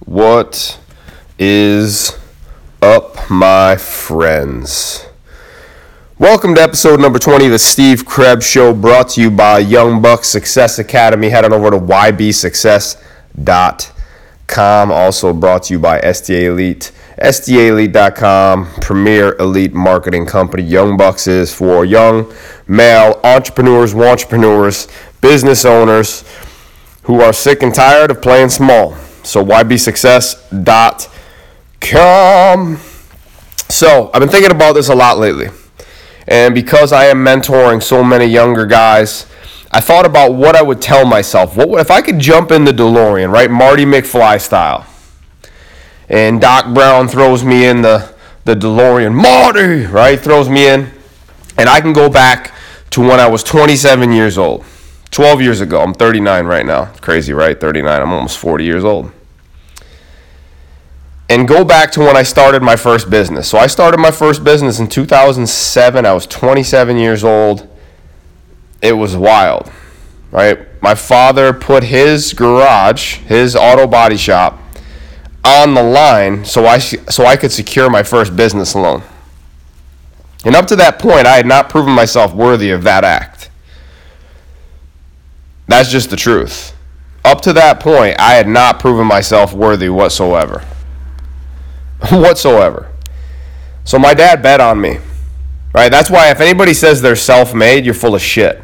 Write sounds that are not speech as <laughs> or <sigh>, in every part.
What is up, my friends? Welcome to episode number 20 of the Steve Krebs Show, brought to you by Young Bucks Success Academy. Head on over to ybsuccess.com. Also brought to you by SDA Elite. SDAElite.com, premier elite marketing company. Young Bucks is for young male entrepreneurs, entrepreneurs, business owners who are sick and tired of playing small. So ybsuccess.com. So I've been thinking about this a lot lately. And because I am mentoring so many younger guys, I thought about what I would tell myself. What if I could jump in the DeLorean, right? Marty McFly style and Doc Brown throws me in the, the DeLorean. Marty, right? Throws me in. And I can go back to when I was 27 years old. 12 years ago. I'm 39 right now. Crazy, right? 39. I'm almost 40 years old. And go back to when I started my first business. So I started my first business in 2007. I was 27 years old. It was wild, right? My father put his garage, his auto body shop, on the line so I, so I could secure my first business loan. And up to that point, I had not proven myself worthy of that act. That's just the truth. Up to that point, I had not proven myself worthy whatsoever. <laughs> whatsoever. So my dad bet on me. Right? That's why if anybody says they're self-made, you're full of shit.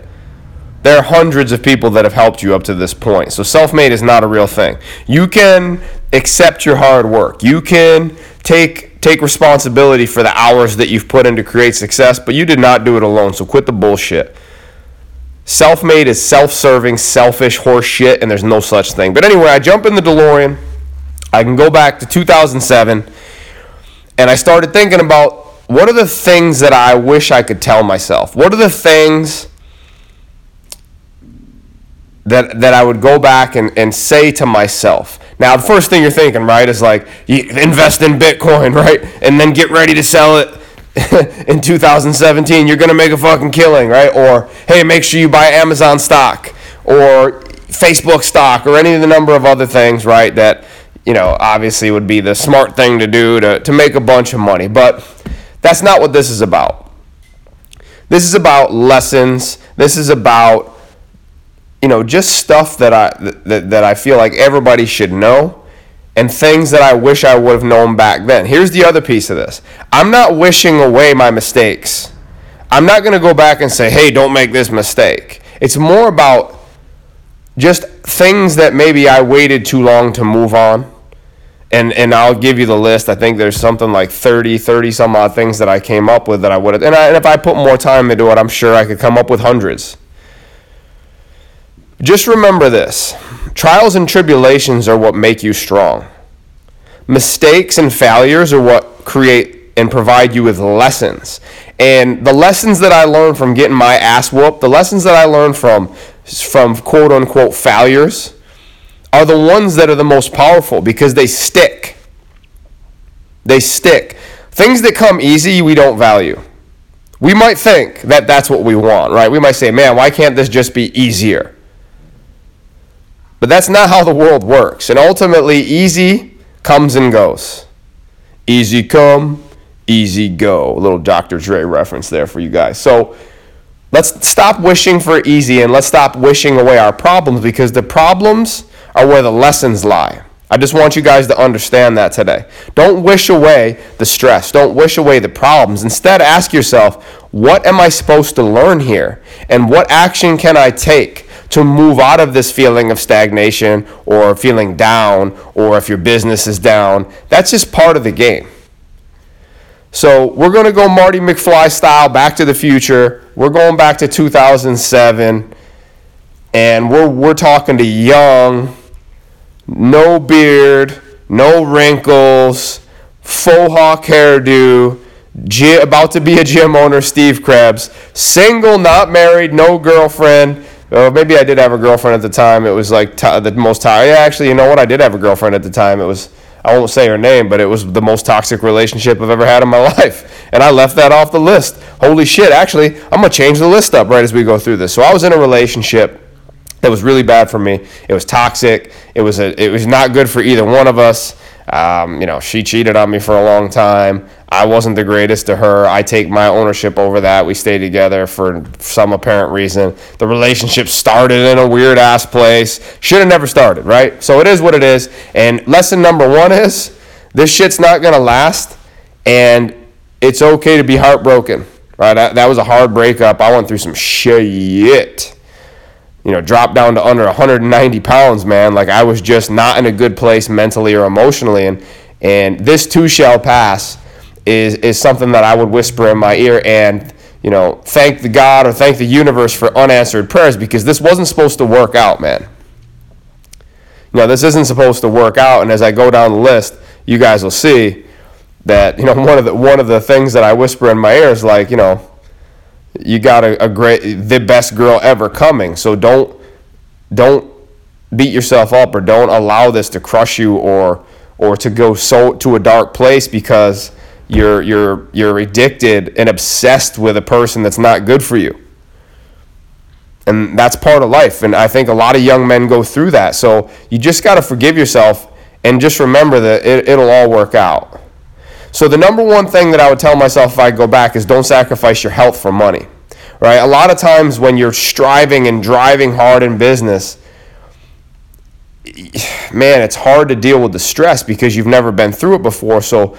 There are hundreds of people that have helped you up to this point. So self-made is not a real thing. You can accept your hard work. You can take take responsibility for the hours that you've put in to create success, but you did not do it alone. So quit the bullshit. Self-made is self-serving, selfish horse shit, and there's no such thing. But anyway, I jump in the DeLorean. I can go back to 2007, and I started thinking about what are the things that I wish I could tell myself? What are the things that, that I would go back and, and say to myself. Now, the first thing you're thinking, right, is like, invest in Bitcoin, <laughs> right? And then get ready to sell it <laughs> in 2017. You're going to make a fucking killing, right? Or, hey, make sure you buy Amazon stock or Facebook stock or any of the number of other things, right, that, you know, obviously would be the smart thing to do to, to make a bunch of money. But that's not what this is about. This is about lessons. This is about you know, just stuff that I that, that I feel like everybody should know and things that I wish I would have known back then. Here's the other piece of this. I'm not wishing away my mistakes. I'm not going to go back and say, "Hey, don't make this mistake." It's more about just things that maybe I waited too long to move on. And and I'll give you the list. I think there's something like 30, 30 some odd things that I came up with that I would have. And, I, and if I put more time into it, I'm sure I could come up with hundreds. Just remember this trials and tribulations are what make you strong. Mistakes and failures are what create and provide you with lessons. And the lessons that I learned from getting my ass whooped, the lessons that I learned from from quote unquote failures are the ones that are the most powerful because they stick. They stick. Things that come easy, we don't value. We might think that that's what we want, right? We might say, man, why can't this just be easier? But that's not how the world works. And ultimately, easy comes and goes. Easy come, easy go. A little Dr. Dre reference there for you guys. So let's stop wishing for easy and let's stop wishing away our problems because the problems are where the lessons lie. I just want you guys to understand that today. Don't wish away the stress. Don't wish away the problems. Instead, ask yourself, what am I supposed to learn here? And what action can I take to move out of this feeling of stagnation or feeling down or if your business is down. That's just part of the game. So we're going to go Marty McFly style, Back to the Future. We're going back to 2007, and we're we're talking to young, no beard, no wrinkles, faux hawk hairdo, about to be a gym owner, Steve Krebs, single, not married, no girlfriend, well, maybe I did have a girlfriend at the time. It was like the most toxic. Yeah, actually, you know what? I did have a girlfriend at the time. It was I won't say her name, but it was the most toxic relationship I've ever had in my <laughs> life, and I left that off the list. Holy shit! Actually, I'm gonna change the list up right as we go through this. So I was in a relationship that was really bad for me. It was toxic. It was a, it was not good for either one of us. Um, you know, she cheated on me for a long time. I wasn't the greatest to her. I take my ownership over that. We stayed together for some apparent reason. The relationship started in a weird ass place. Should have never started, right? So it is what it is. And lesson number one is this shit's not gonna last, and it's okay to be heartbroken, right? That was a hard breakup. I went through some shit you know, dropped down to under 190 pounds, man. Like I was just not in a good place mentally or emotionally, and and this too shall pass is is something that I would whisper in my ear and you know thank the God or thank the universe for unanswered prayers because this wasn't supposed to work out, man. You know, this isn't supposed to work out, and as I go down the list, you guys will see that you know <laughs> one of the one of the things that I whisper in my ear is like you know you got a, a great the best girl ever coming. So don't don't beat yourself up or don't allow this to crush you or or to go so to a dark place because you're you're you're addicted and obsessed with a person that's not good for you. And that's part of life. And i think a lot of young men go through that. So you just got to forgive yourself and just remember that it, it'll all work out so the number one thing that I would tell myself if I go back is don't sacrifice your health for money. Right? A lot of times when you're striving and driving hard in business, man, it's hard to deal with the stress because you've never been through it before. So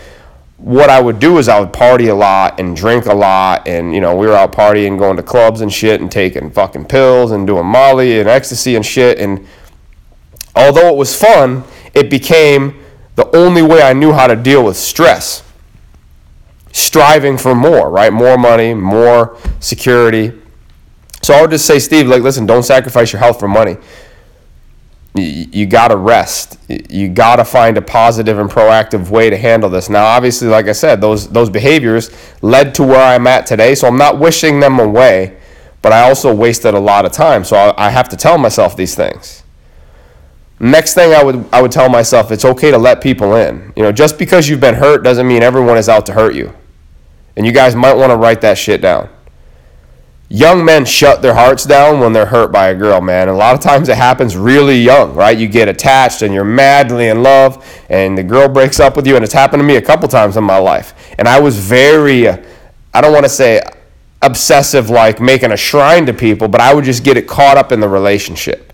what I would do is I would party a lot and drink a lot and you know, we were out partying, going to clubs and shit and taking fucking pills and doing molly and ecstasy and shit and although it was fun, it became the only way I knew how to deal with stress. Striving for more, right? More money, more security. So I would just say, Steve, like, listen, don't sacrifice your health for money. You, got to rest. You got to find a positive and proactive way to handle this. Now, obviously, like I said, those those behaviors led to where I'm at today. So I'm not wishing them away, but I also wasted a lot of time. So I, I have to tell myself these things. Next thing I would I would tell myself it's okay to let people in. You know, just because you've been hurt doesn't mean everyone is out to hurt you. And you guys might want to write that shit down. Young men shut their hearts down when they're hurt by a girl, man. And a lot of times it happens really young, right? You get attached and you're madly in love, and the girl breaks up with you. And it's happened to me a couple times in my life. And I was very, I don't want to say obsessive, like making a shrine to people, but I would just get it caught up in the relationship.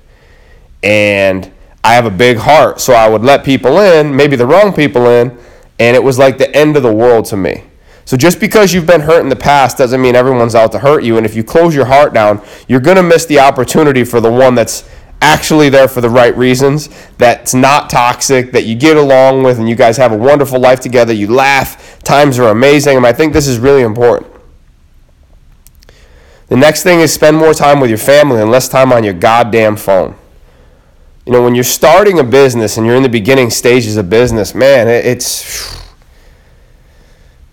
And I have a big heart, so I would let people in, maybe the wrong people in, and it was like the end of the world to me. So just because you've been hurt in the past doesn't mean everyone's out to hurt you. And if you close your heart down, you're going to miss the opportunity for the one that's actually there for the right reasons, that's not toxic, that you get along with, and you guys have a wonderful life together. You laugh, times are amazing. And I think this is really important. The next thing is spend more time with your family and less time on your goddamn phone you know, when you're starting a business and you're in the beginning stages of business, man, it, it's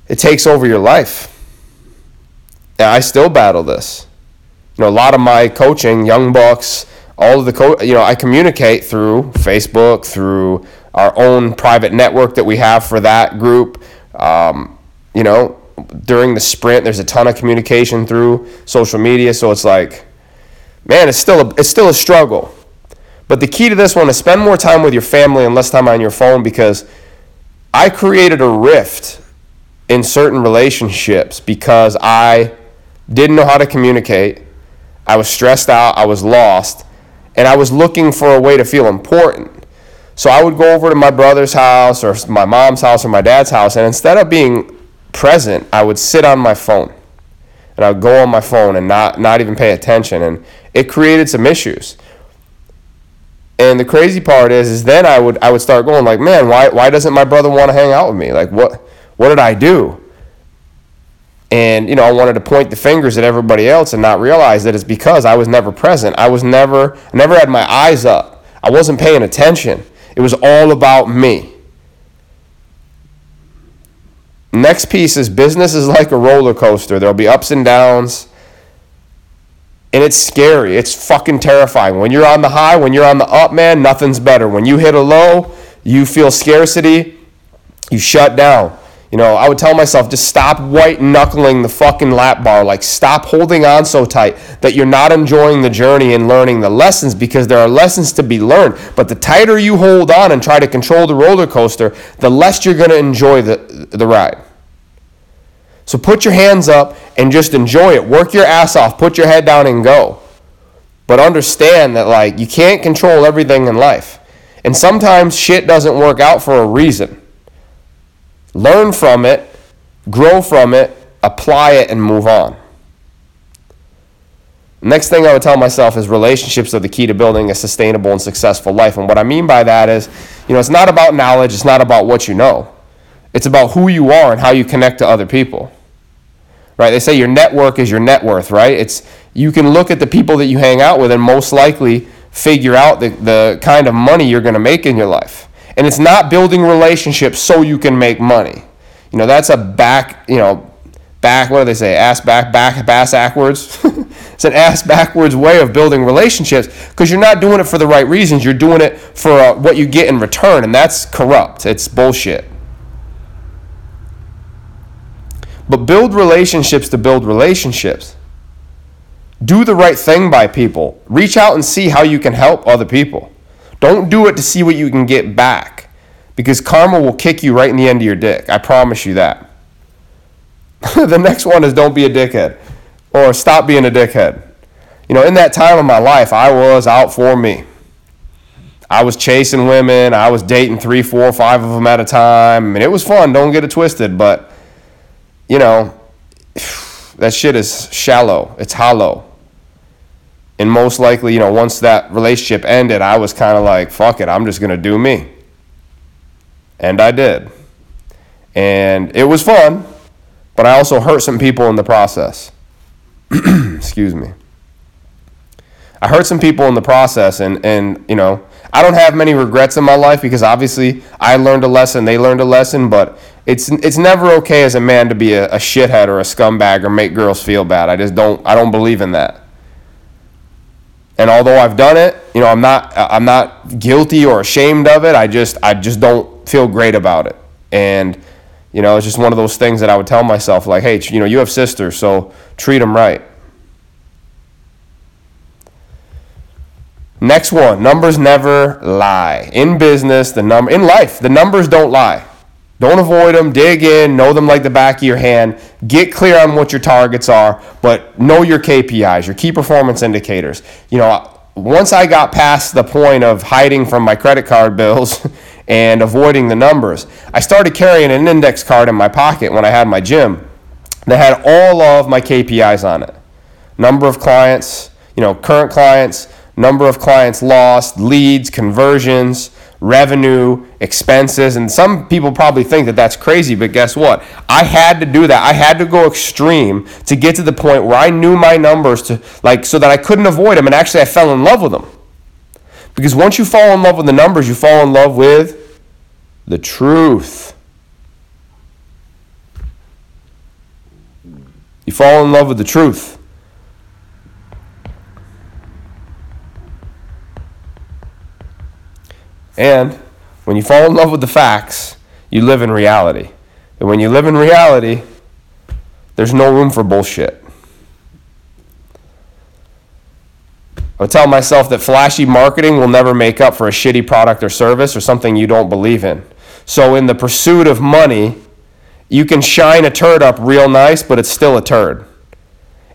it takes over your life. And I still battle this. You know, a lot of my coaching, young bucks, all of the co- you know, I communicate through Facebook, through our own private network that we have for that group. Um, you know, during the sprint, there's a ton of communication through social media. So it's like, man, it's still a, it's still a struggle. But the key to this one is spend more time with your family and less time on your phone because I created a rift in certain relationships because I didn't know how to communicate. I was stressed out, I was lost, and I was looking for a way to feel important. So I would go over to my brother's house or my mom's house or my dad's house, and instead of being present, I would sit on my phone. And I would go on my phone and not, not even pay attention. And it created some issues. And the crazy part is, is then I would I would start going like, man, why why doesn't my brother want to hang out with me? Like, what what did I do? And you know, I wanted to point the fingers at everybody else and not realize that it's because I was never present. I was never never had my eyes up. I wasn't paying attention. It was all about me. Next piece is business is like a roller coaster. There'll be ups and downs and it's scary. It's fucking terrifying. When you're on the high, when you're on the up, man, nothing's better. When you hit a low, you feel scarcity, you shut down. You know, I would tell myself, just stop white knuckling the fucking lap bar. Like, stop holding on so tight that you're not enjoying the journey and learning the lessons because there are lessons to be learned. But the tighter you hold on and try to control the roller coaster, the less you're going to enjoy the, the ride. So put your hands up and just enjoy it. Work your ass off. Put your head down and go. But understand that, like, you can't control everything in life. And sometimes shit doesn't work out for a reason learn from it, grow from it, apply it, and move on. Next thing I would tell myself is relationships are the key to building a sustainable and successful life. And what I mean by that is, you know, it's not about knowledge, it's not about what you know. It's about who you are and how you connect to other people. Right? They say your network is your net worth, right? It's you can look at the people that you hang out with and most likely figure out the, the kind of money you're going to make in your life. And it's not building relationships so you can make money. You know, that's a back, you know, back, what do they say? Ass back, back, bass backwards. <laughs> it's an ass backwards way of building relationships because you're not doing it for the right reasons. You're doing it for uh, what you get in return, and that's corrupt. It's bullshit. But build relationships to build relationships. Do the right thing by people. Reach out and see how you can help other people. Don't do it to see what you can get back because karma will kick you right in the end of your dick. I promise you that. <laughs> the next one is don't be a dickhead or stop being a dickhead. You know, in that time of my life, I was out for me. I was chasing women. I was dating three, four, five of them at a time. I And it was fun. Don't get it twisted. But, you know, that shit is shallow. It's hollow and most likely, you know, once that relationship ended, I was kind of like, fuck it, I'm just going to do me. And I did. And it was fun, but I also hurt some people in the process. <clears throat> Excuse me. I hurt some people in the process, and, and, you know, I don't have many regrets in my life because obviously I learned a lesson, they learned a lesson, but it's it's never okay as a man to be a, a shithead or a scumbag or make girls feel bad. I just don't I don't believe in that. And although I've done it, you know, I'm not I'm not guilty or ashamed of it. I just I just don't feel great about it. And you know, it's just one of those things that I would tell myself like, "Hey, you know, you have sisters, so treat them right." Next one, numbers never lie. In business, the number in life, the numbers don't lie. Don't avoid them, dig in, know them like the back of your hand, get clear on what your targets are, but know your KPIs, your key performance indicators. You know, once I got past the point of hiding from my credit card bills <laughs> and avoiding the numbers, I started carrying an index card in my pocket when I had my gym that had all of my KPIs on it. Number of clients, you know, current clients, number of clients lost, leads, conversions, revenue, expenses, and some people probably think that that's crazy, but guess what? I had to do that. I had to go extreme to get to the point where I knew my numbers to like so that I couldn't avoid them and actually I fell in love with them. Because once you fall in love with the numbers, you fall in love with the truth. You fall in love with the truth. And when you fall in love with the facts, you live in reality. And when you live in reality, there's no room for bullshit. I would tell myself that flashy marketing will never make up for a shitty product or service or something you don't believe in. So, in the pursuit of money, you can shine a turd up real nice, but it's still a turd.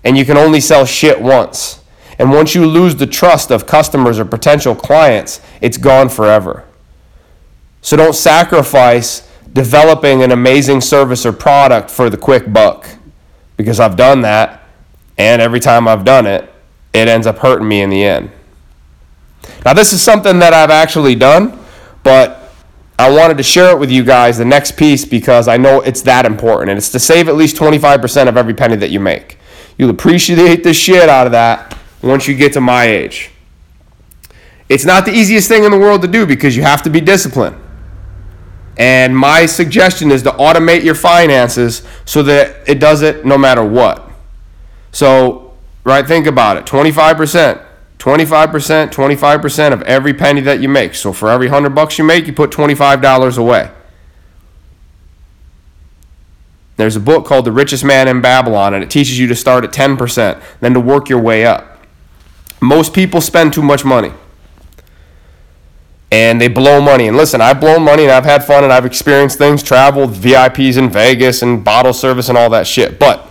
And you can only sell shit once. And once you lose the trust of customers or potential clients, it's gone forever. So don't sacrifice developing an amazing service or product for the quick buck because I've done that. And every time I've done it, it ends up hurting me in the end. Now, this is something that I've actually done, but I wanted to share it with you guys, the next piece, because I know it's that important. And it's to save at least 25% of every penny that you make. You'll appreciate the shit out of that once you get to my age. It's not the easiest thing in the world to do because you have to be disciplined. And my suggestion is to automate your finances so that it does it no matter what. So, right, think about it 25%. 25%, 25% of every penny that you make. So for every 100 bucks you make, you put $25 away. There's a book called The Richest Man in Babylon, and it teaches you to start at 10%, then to work your way up. Most people spend too much money and they blow money. And listen, I've blown money and I've had fun and I've experienced things, traveled, VIPs in Vegas and bottle service and all that shit. But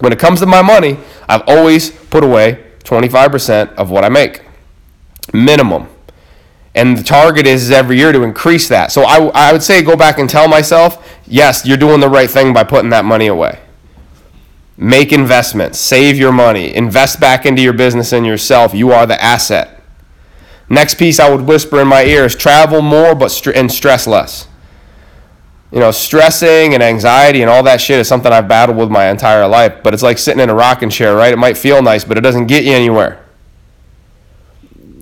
when it comes to my money, I've always put away 25% of what I make, minimum. And the target is every year to increase that. So I, I would say go back and tell myself, yes, you're doing the right thing by putting that money away. Make investments, save your money, invest back into your business and yourself. You are the asset. Next piece I would whisper in my ear is travel more but st- and stress less. You know, stressing and anxiety and all that shit is something I've battled with my entire life, but it's like sitting in a rocking chair, right? It might feel nice, but it doesn't get you anywhere.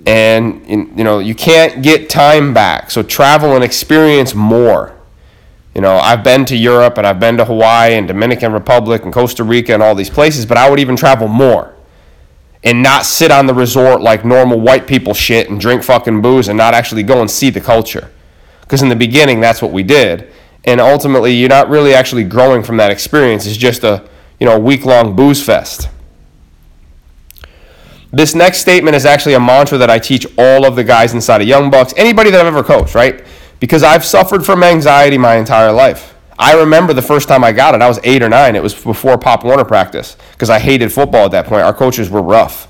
And you know, you can't get time back. So travel and experience more. You know, I've been to Europe and I've been to Hawaii and Dominican Republic and Costa Rica and all these places, but I would even travel more and not sit on the resort like normal white people shit and drink fucking booze and not actually go and see the culture. Because in the beginning, that's what we did. And ultimately, you're not really actually growing from that experience. It's just a you know week long booze fest. This next statement is actually a mantra that I teach all of the guys inside of Young Bucks, anybody that I've ever coached, right? Because I've suffered from anxiety my entire life. I remember the first time I got it. I was eight or nine. It was before Pop Warner practice because I hated football at that point. Our coaches were rough.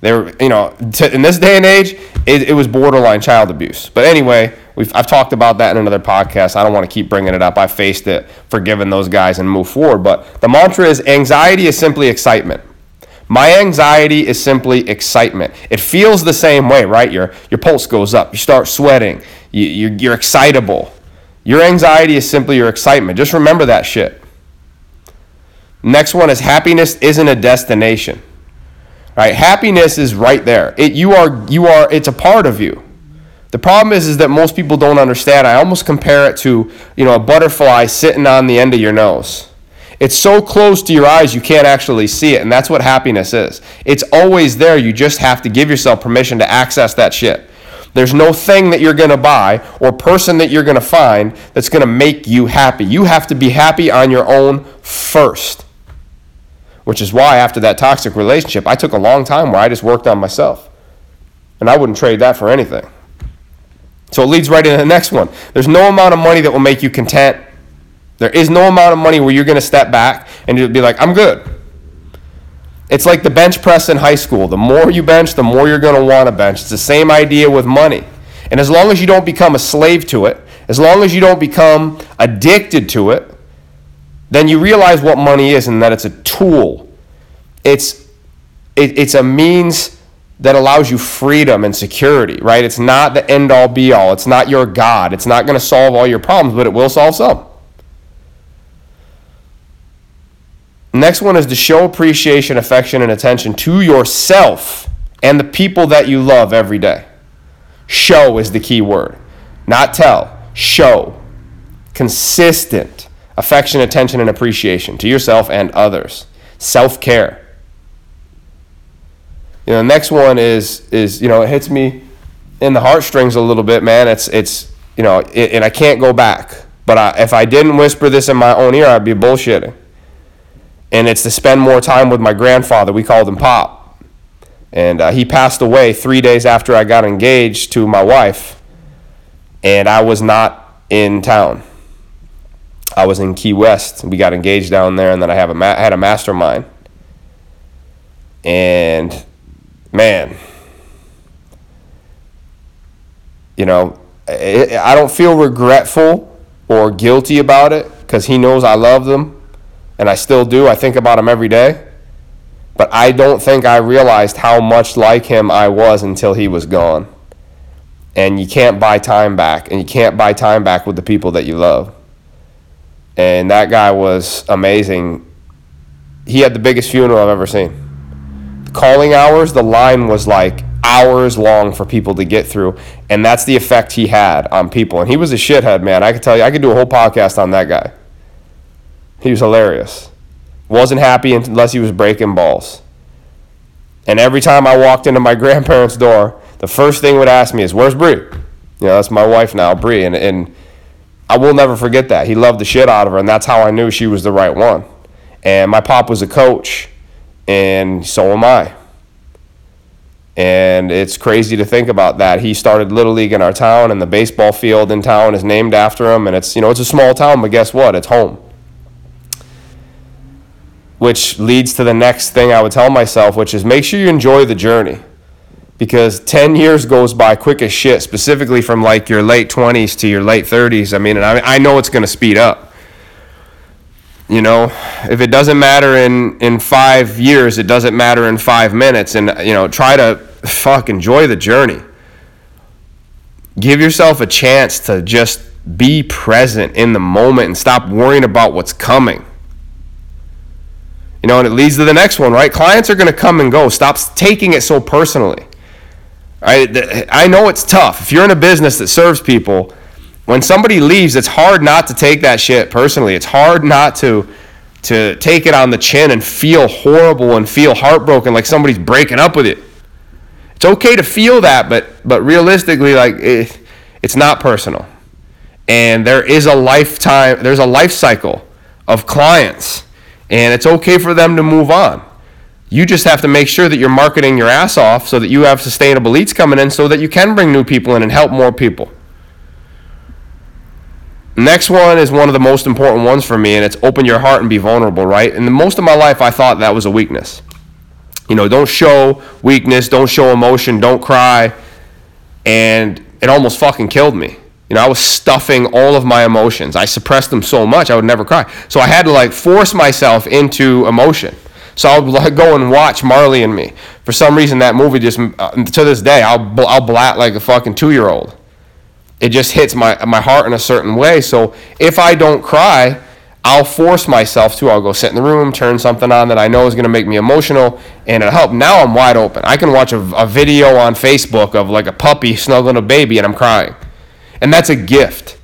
They were, you know, in this day and age, it, it was borderline child abuse. But anyway, we've, I've talked about that in another podcast. I don't want to keep bringing it up. I faced it, forgiven those guys, and move forward. But the mantra is anxiety is simply excitement. My anxiety is simply excitement. It feels the same way, right? Your, your pulse goes up. You start sweating. You, you're, you're excitable. Your anxiety is simply your excitement. Just remember that shit. Next one is happiness isn't a destination. Right? Happiness is right there. It you are you are it's a part of you. The problem is is that most people don't understand. I almost compare it to, you know, a butterfly sitting on the end of your nose. It's so close to your eyes you can't actually see it, and that's what happiness is. It's always there. You just have to give yourself permission to access that shit. There's no thing that you're going to buy or person that you're going to find that's going to make you happy. You have to be happy on your own first. Which is why, after that toxic relationship, I took a long time where I just worked on myself. And I wouldn't trade that for anything. So it leads right into the next one. There's no amount of money that will make you content. There is no amount of money where you're going to step back and you'll be like, I'm good. It's like the bench press in high school. The more you bench, the more you're going to want to bench. It's the same idea with money. And as long as you don't become a slave to it, as long as you don't become addicted to it, then you realize what money is and that it's a tool. It's, it, it's a means that allows you freedom and security, right? It's not the end all be all. It's not your God. It's not going to solve all your problems, but it will solve some. Next one is to show appreciation, affection, and attention to yourself and the people that you love every day. Show is the key word, not tell. Show. Consistent affection, attention, and appreciation to yourself and others. Self care. You know, the next one is is you know it hits me in the heartstrings a little bit, man. It's it's you know, it, and I can't go back. But I, if I didn't whisper this in my own ear, I'd be bullshitting and it's to spend more time with my grandfather. We called him Pop. And uh, he passed away three days after I got engaged to my wife, and I was not in town. I was in Key West. We got engaged down there, and then I have a ma- had a mastermind. And man, you know, I don't feel regretful or guilty about it because he knows I love them and I still do. I think about him every day. But I don't think I realized how much like him I was until he was gone. And you can't buy time back, and you can't buy time back with the people that you love. And that guy was amazing. He had the biggest funeral I've ever seen. The calling hours, the line was like hours long for people to get through. And that's the effect he had on people. And he was a shithead, man. I could tell you, I could do a whole podcast on that guy. He was hilarious. Wasn't happy unless he was breaking balls. And every time I walked into my <laughs> grandparents' door, the first thing would ask me is, "Where's Bree?" You know, that's my wife now, Bree, and and I will never forget that. He loved the shit out of her, and that's how I knew she was the right one. And my pop was a coach, and so am I. And it's crazy to think about that. He started Little League in our town, and the baseball field in town is named after him. And it's, you know, it's a small town, but guess what? It's home. Which leads to the next thing I would tell myself, which is make sure you enjoy the journey. Because 10 years goes by quick as shit, specifically from like your late 20s to your late 30s. I mean, and I, I know it's going to speed up. You know, if it doesn't matter in, in five years, it doesn't matter in five minutes. And, you know, try to fuck, enjoy the journey. Give yourself a chance to just be present in the moment and stop worrying about what's coming. You know, and it leads to the next one, right? Clients are going to come and go. Stop taking it so personally. I, I know it's tough. If you're in a business that serves people, when somebody leaves, it's hard not to take that shit personally. It's hard not to to take it on the chin and feel horrible and feel heartbroken like somebody's breaking up with you. It's okay to feel that, but but realistically, like it, it's not personal. And there is a lifetime, there's a life cycle of clients, and it's okay for them to move on. You just have to make sure that you're marketing your ass off so that you have sustainable leads coming in so that you can bring new people in and help more people. Next one is one of the most important ones for me, and it's open your heart and be vulnerable, right? And most of my life, I thought that was a weakness. You know, don't show weakness, don't show emotion, don't cry. And it almost fucking killed me. You know, I was stuffing all of my emotions. I suppressed them so much I would never cry. So I had to like force myself into emotion. So I'll <laughs> like go and watch Marley and Me. For some reason, that movie just uh, to this day I'll I'll blat like a fucking two year old. It just hits my my heart in a certain way. So if I don't cry, I'll force myself to. I'll go sit in the room, turn something on that I know is going to make me emotional, and it'll help. Now I'm wide open. I can watch a, a video on Facebook of like a puppy snuggling a baby and I'm crying. And that's a gift.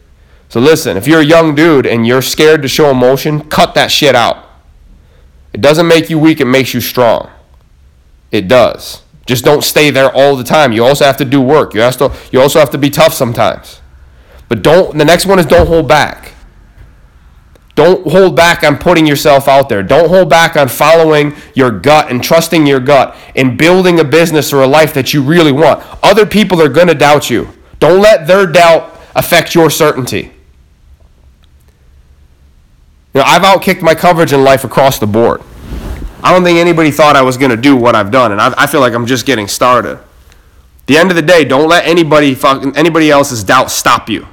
So listen, if you're a young dude and you're scared to show emotion, cut that shit out. It doesn't make you weak, it makes you strong. It does. Just don't stay there all the time. You also have to do work. You, to, you also have to be tough sometimes. But don't the next one is don't hold back. Don't hold back on putting yourself out there. Don't hold back on following your gut and trusting your gut and building a business or a life that you really want. Other people are going to doubt you. Don't let their doubt affect your certainty. You know, I've outkicked my coverage in life across the board. I don't think anybody thought I was going to do what I've done, and I, I, feel like I'm just getting started. The end of the day, don't let anybody fucking anybody else's doubt stop you.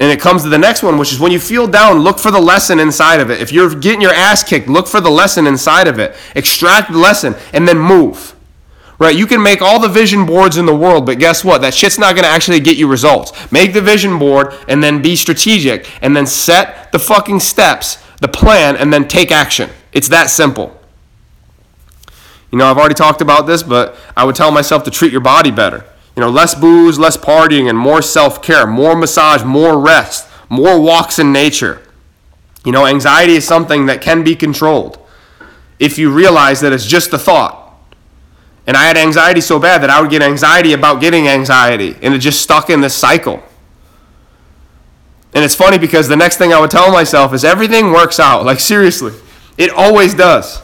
And it comes to the next one, which is when you feel down, look for the lesson inside of it. If you're getting your ass kicked, look for the lesson inside of it. Extract the lesson and then move. Right? You can make all the vision boards in the world, but guess what? That shit's not going to actually get you results. Make the vision board and then be strategic and then set the fucking steps, the plan, and then take action. It's that simple. You know, I've already talked about this, but I would tell myself to treat your body better. You know, less booze, less partying, and more self care, more massage, more rest, more walks in nature. You know, anxiety is something that can be controlled if you realize that it's just a thought. And I had anxiety so bad that I would get anxiety about getting anxiety, and it just stuck in this cycle. And it's funny because the next thing I would tell myself is everything works out. Like, seriously, it always does.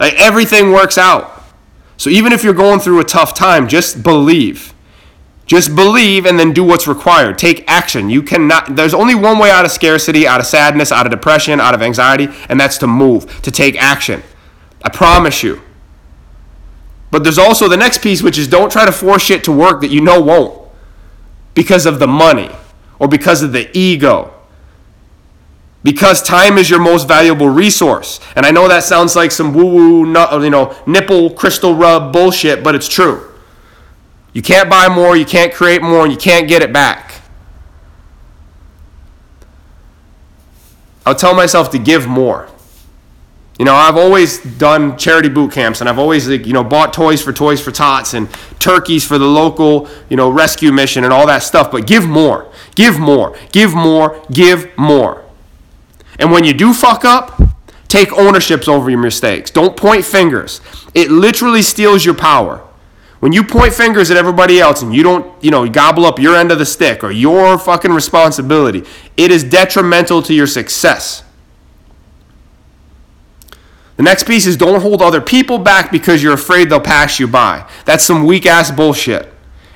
Like, everything works out. So even if you're going through a tough time, just believe. Just believe and then do what's required. Take action. You cannot there's only one way out of scarcity, out of sadness, out of depression, out of anxiety, and that's to move, to take action. I promise you. But there's also the next piece which is don't try to force shit to work that you know won't because of the money or because of the ego because time is your most valuable resource. And I know that sounds like some woo woo, you know, nipple crystal rub bullshit, but it's true. You can't buy more, you can't create more, and you can't get it back. I'll tell myself to give more. You know, I've always done charity boot camps and I've always, you know, bought toys for Toys for Tots and turkeys for the local, you know, rescue mission and all that stuff, but give more. Give more. Give more. Give more. And when you do fuck up, take ownerships over your mistakes. Don't point fingers. It literally steals your power. When you point fingers at everybody else and you don't, you know, gobble up your end of the stick or your fucking responsibility, it is detrimental to your success. The next piece is don't hold other people back because you're afraid they'll pass you by. That's some weak ass bullshit.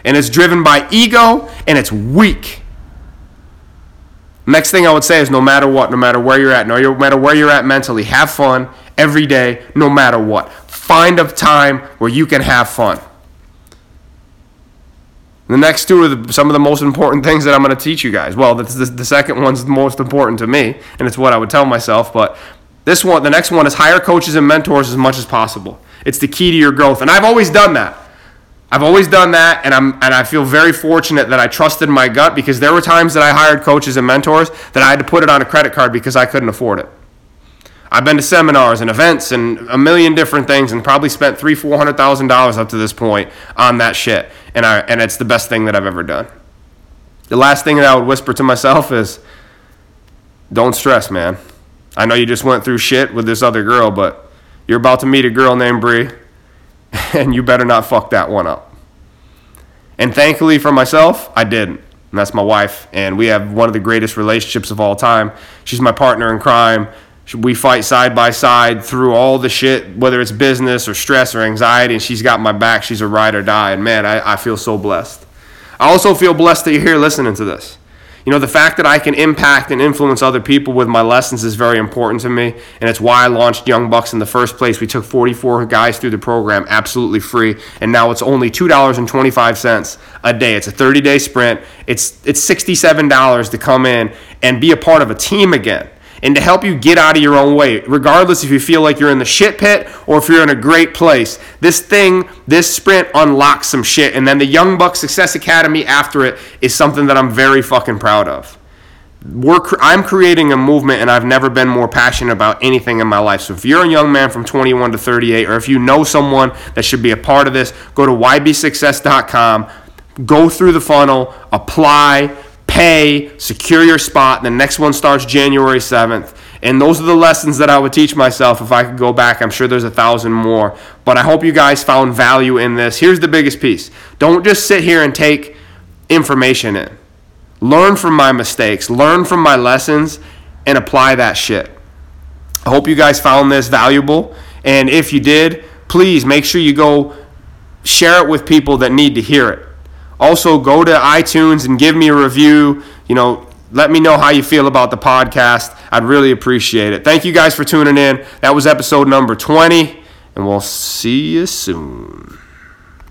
And it's driven by ego and it's weak. Next thing I would say is no matter what, no matter where you're at, no matter where you're at mentally, have fun every day, no matter what. Find a time where you can have fun. The next two are the, some of the most important things that I'm going to teach you guys. Well, the, the, the second one's the most important to me, and it's what I would tell myself. But this one, the next one is hire coaches and mentors as much as possible. It's the key to your growth, and I've always done that. I've always done that, and I'm and I feel very fortunate that I trusted my gut because there were times that I hired coaches and mentors that I had to put it on a credit card because I couldn't afford it. I've been to seminars and events and a million different things, and probably spent three, four hundred thousand dollars up to this point on that shit, and I and it's the best thing that I've ever done. The last thing that I would whisper to myself is, "Don't stress, man. I know you just went through shit with this other girl, but you're about to meet a girl named Bree." <laughs> and you better not fuck that one up. And thankfully for myself, I didn't. And that's my wife. And we have one of the greatest relationships of all time. She's my partner in crime. We fight side by side through all the shit, whether it's business or stress or anxiety, and she's got my back. She's a ride or die. And man, I, I feel so blessed. I also feel blessed that you're here listening to this. You know, the fact that I can impact and influence other people with my lessons is very important to me, and it's why I launched Young Bucks in the first place. We took 44 guys through the program absolutely free, and now it's only $2.25 a day. It's a 30-day sprint. It's it's $67 to come in and be a part of a team again and to help you get out of your own way, regardless if you feel like you're in the shit pit or if you're in a great place. This thing, this sprint unlocks some shit. And then the Young Buck Success Academy after it is something that I'm very fucking proud of. We're, I'm creating a movement and I've never been more passionate about anything in my life. So if you're a young man from 21 to 38 or if you know someone that should be a part of this, go to ybsuccess.com, go through the funnel, apply, pay, secure your spot. The next one starts January 7th. And those are the lessons that I would teach myself if I could go back. I'm sure there's a thousand more. But I hope you guys found value in this. Here's the biggest piece don't just sit here and take information in. Learn from my mistakes, learn from my lessons, and apply that shit. I hope you guys found this valuable. And if you did, please make sure you go share it with people that need to hear it. Also, go to iTunes and give me a review. You know, let me know how you feel about the podcast. I'd really appreciate it. Thank you guys for tuning in. That was episode number 20, and we'll see you soon.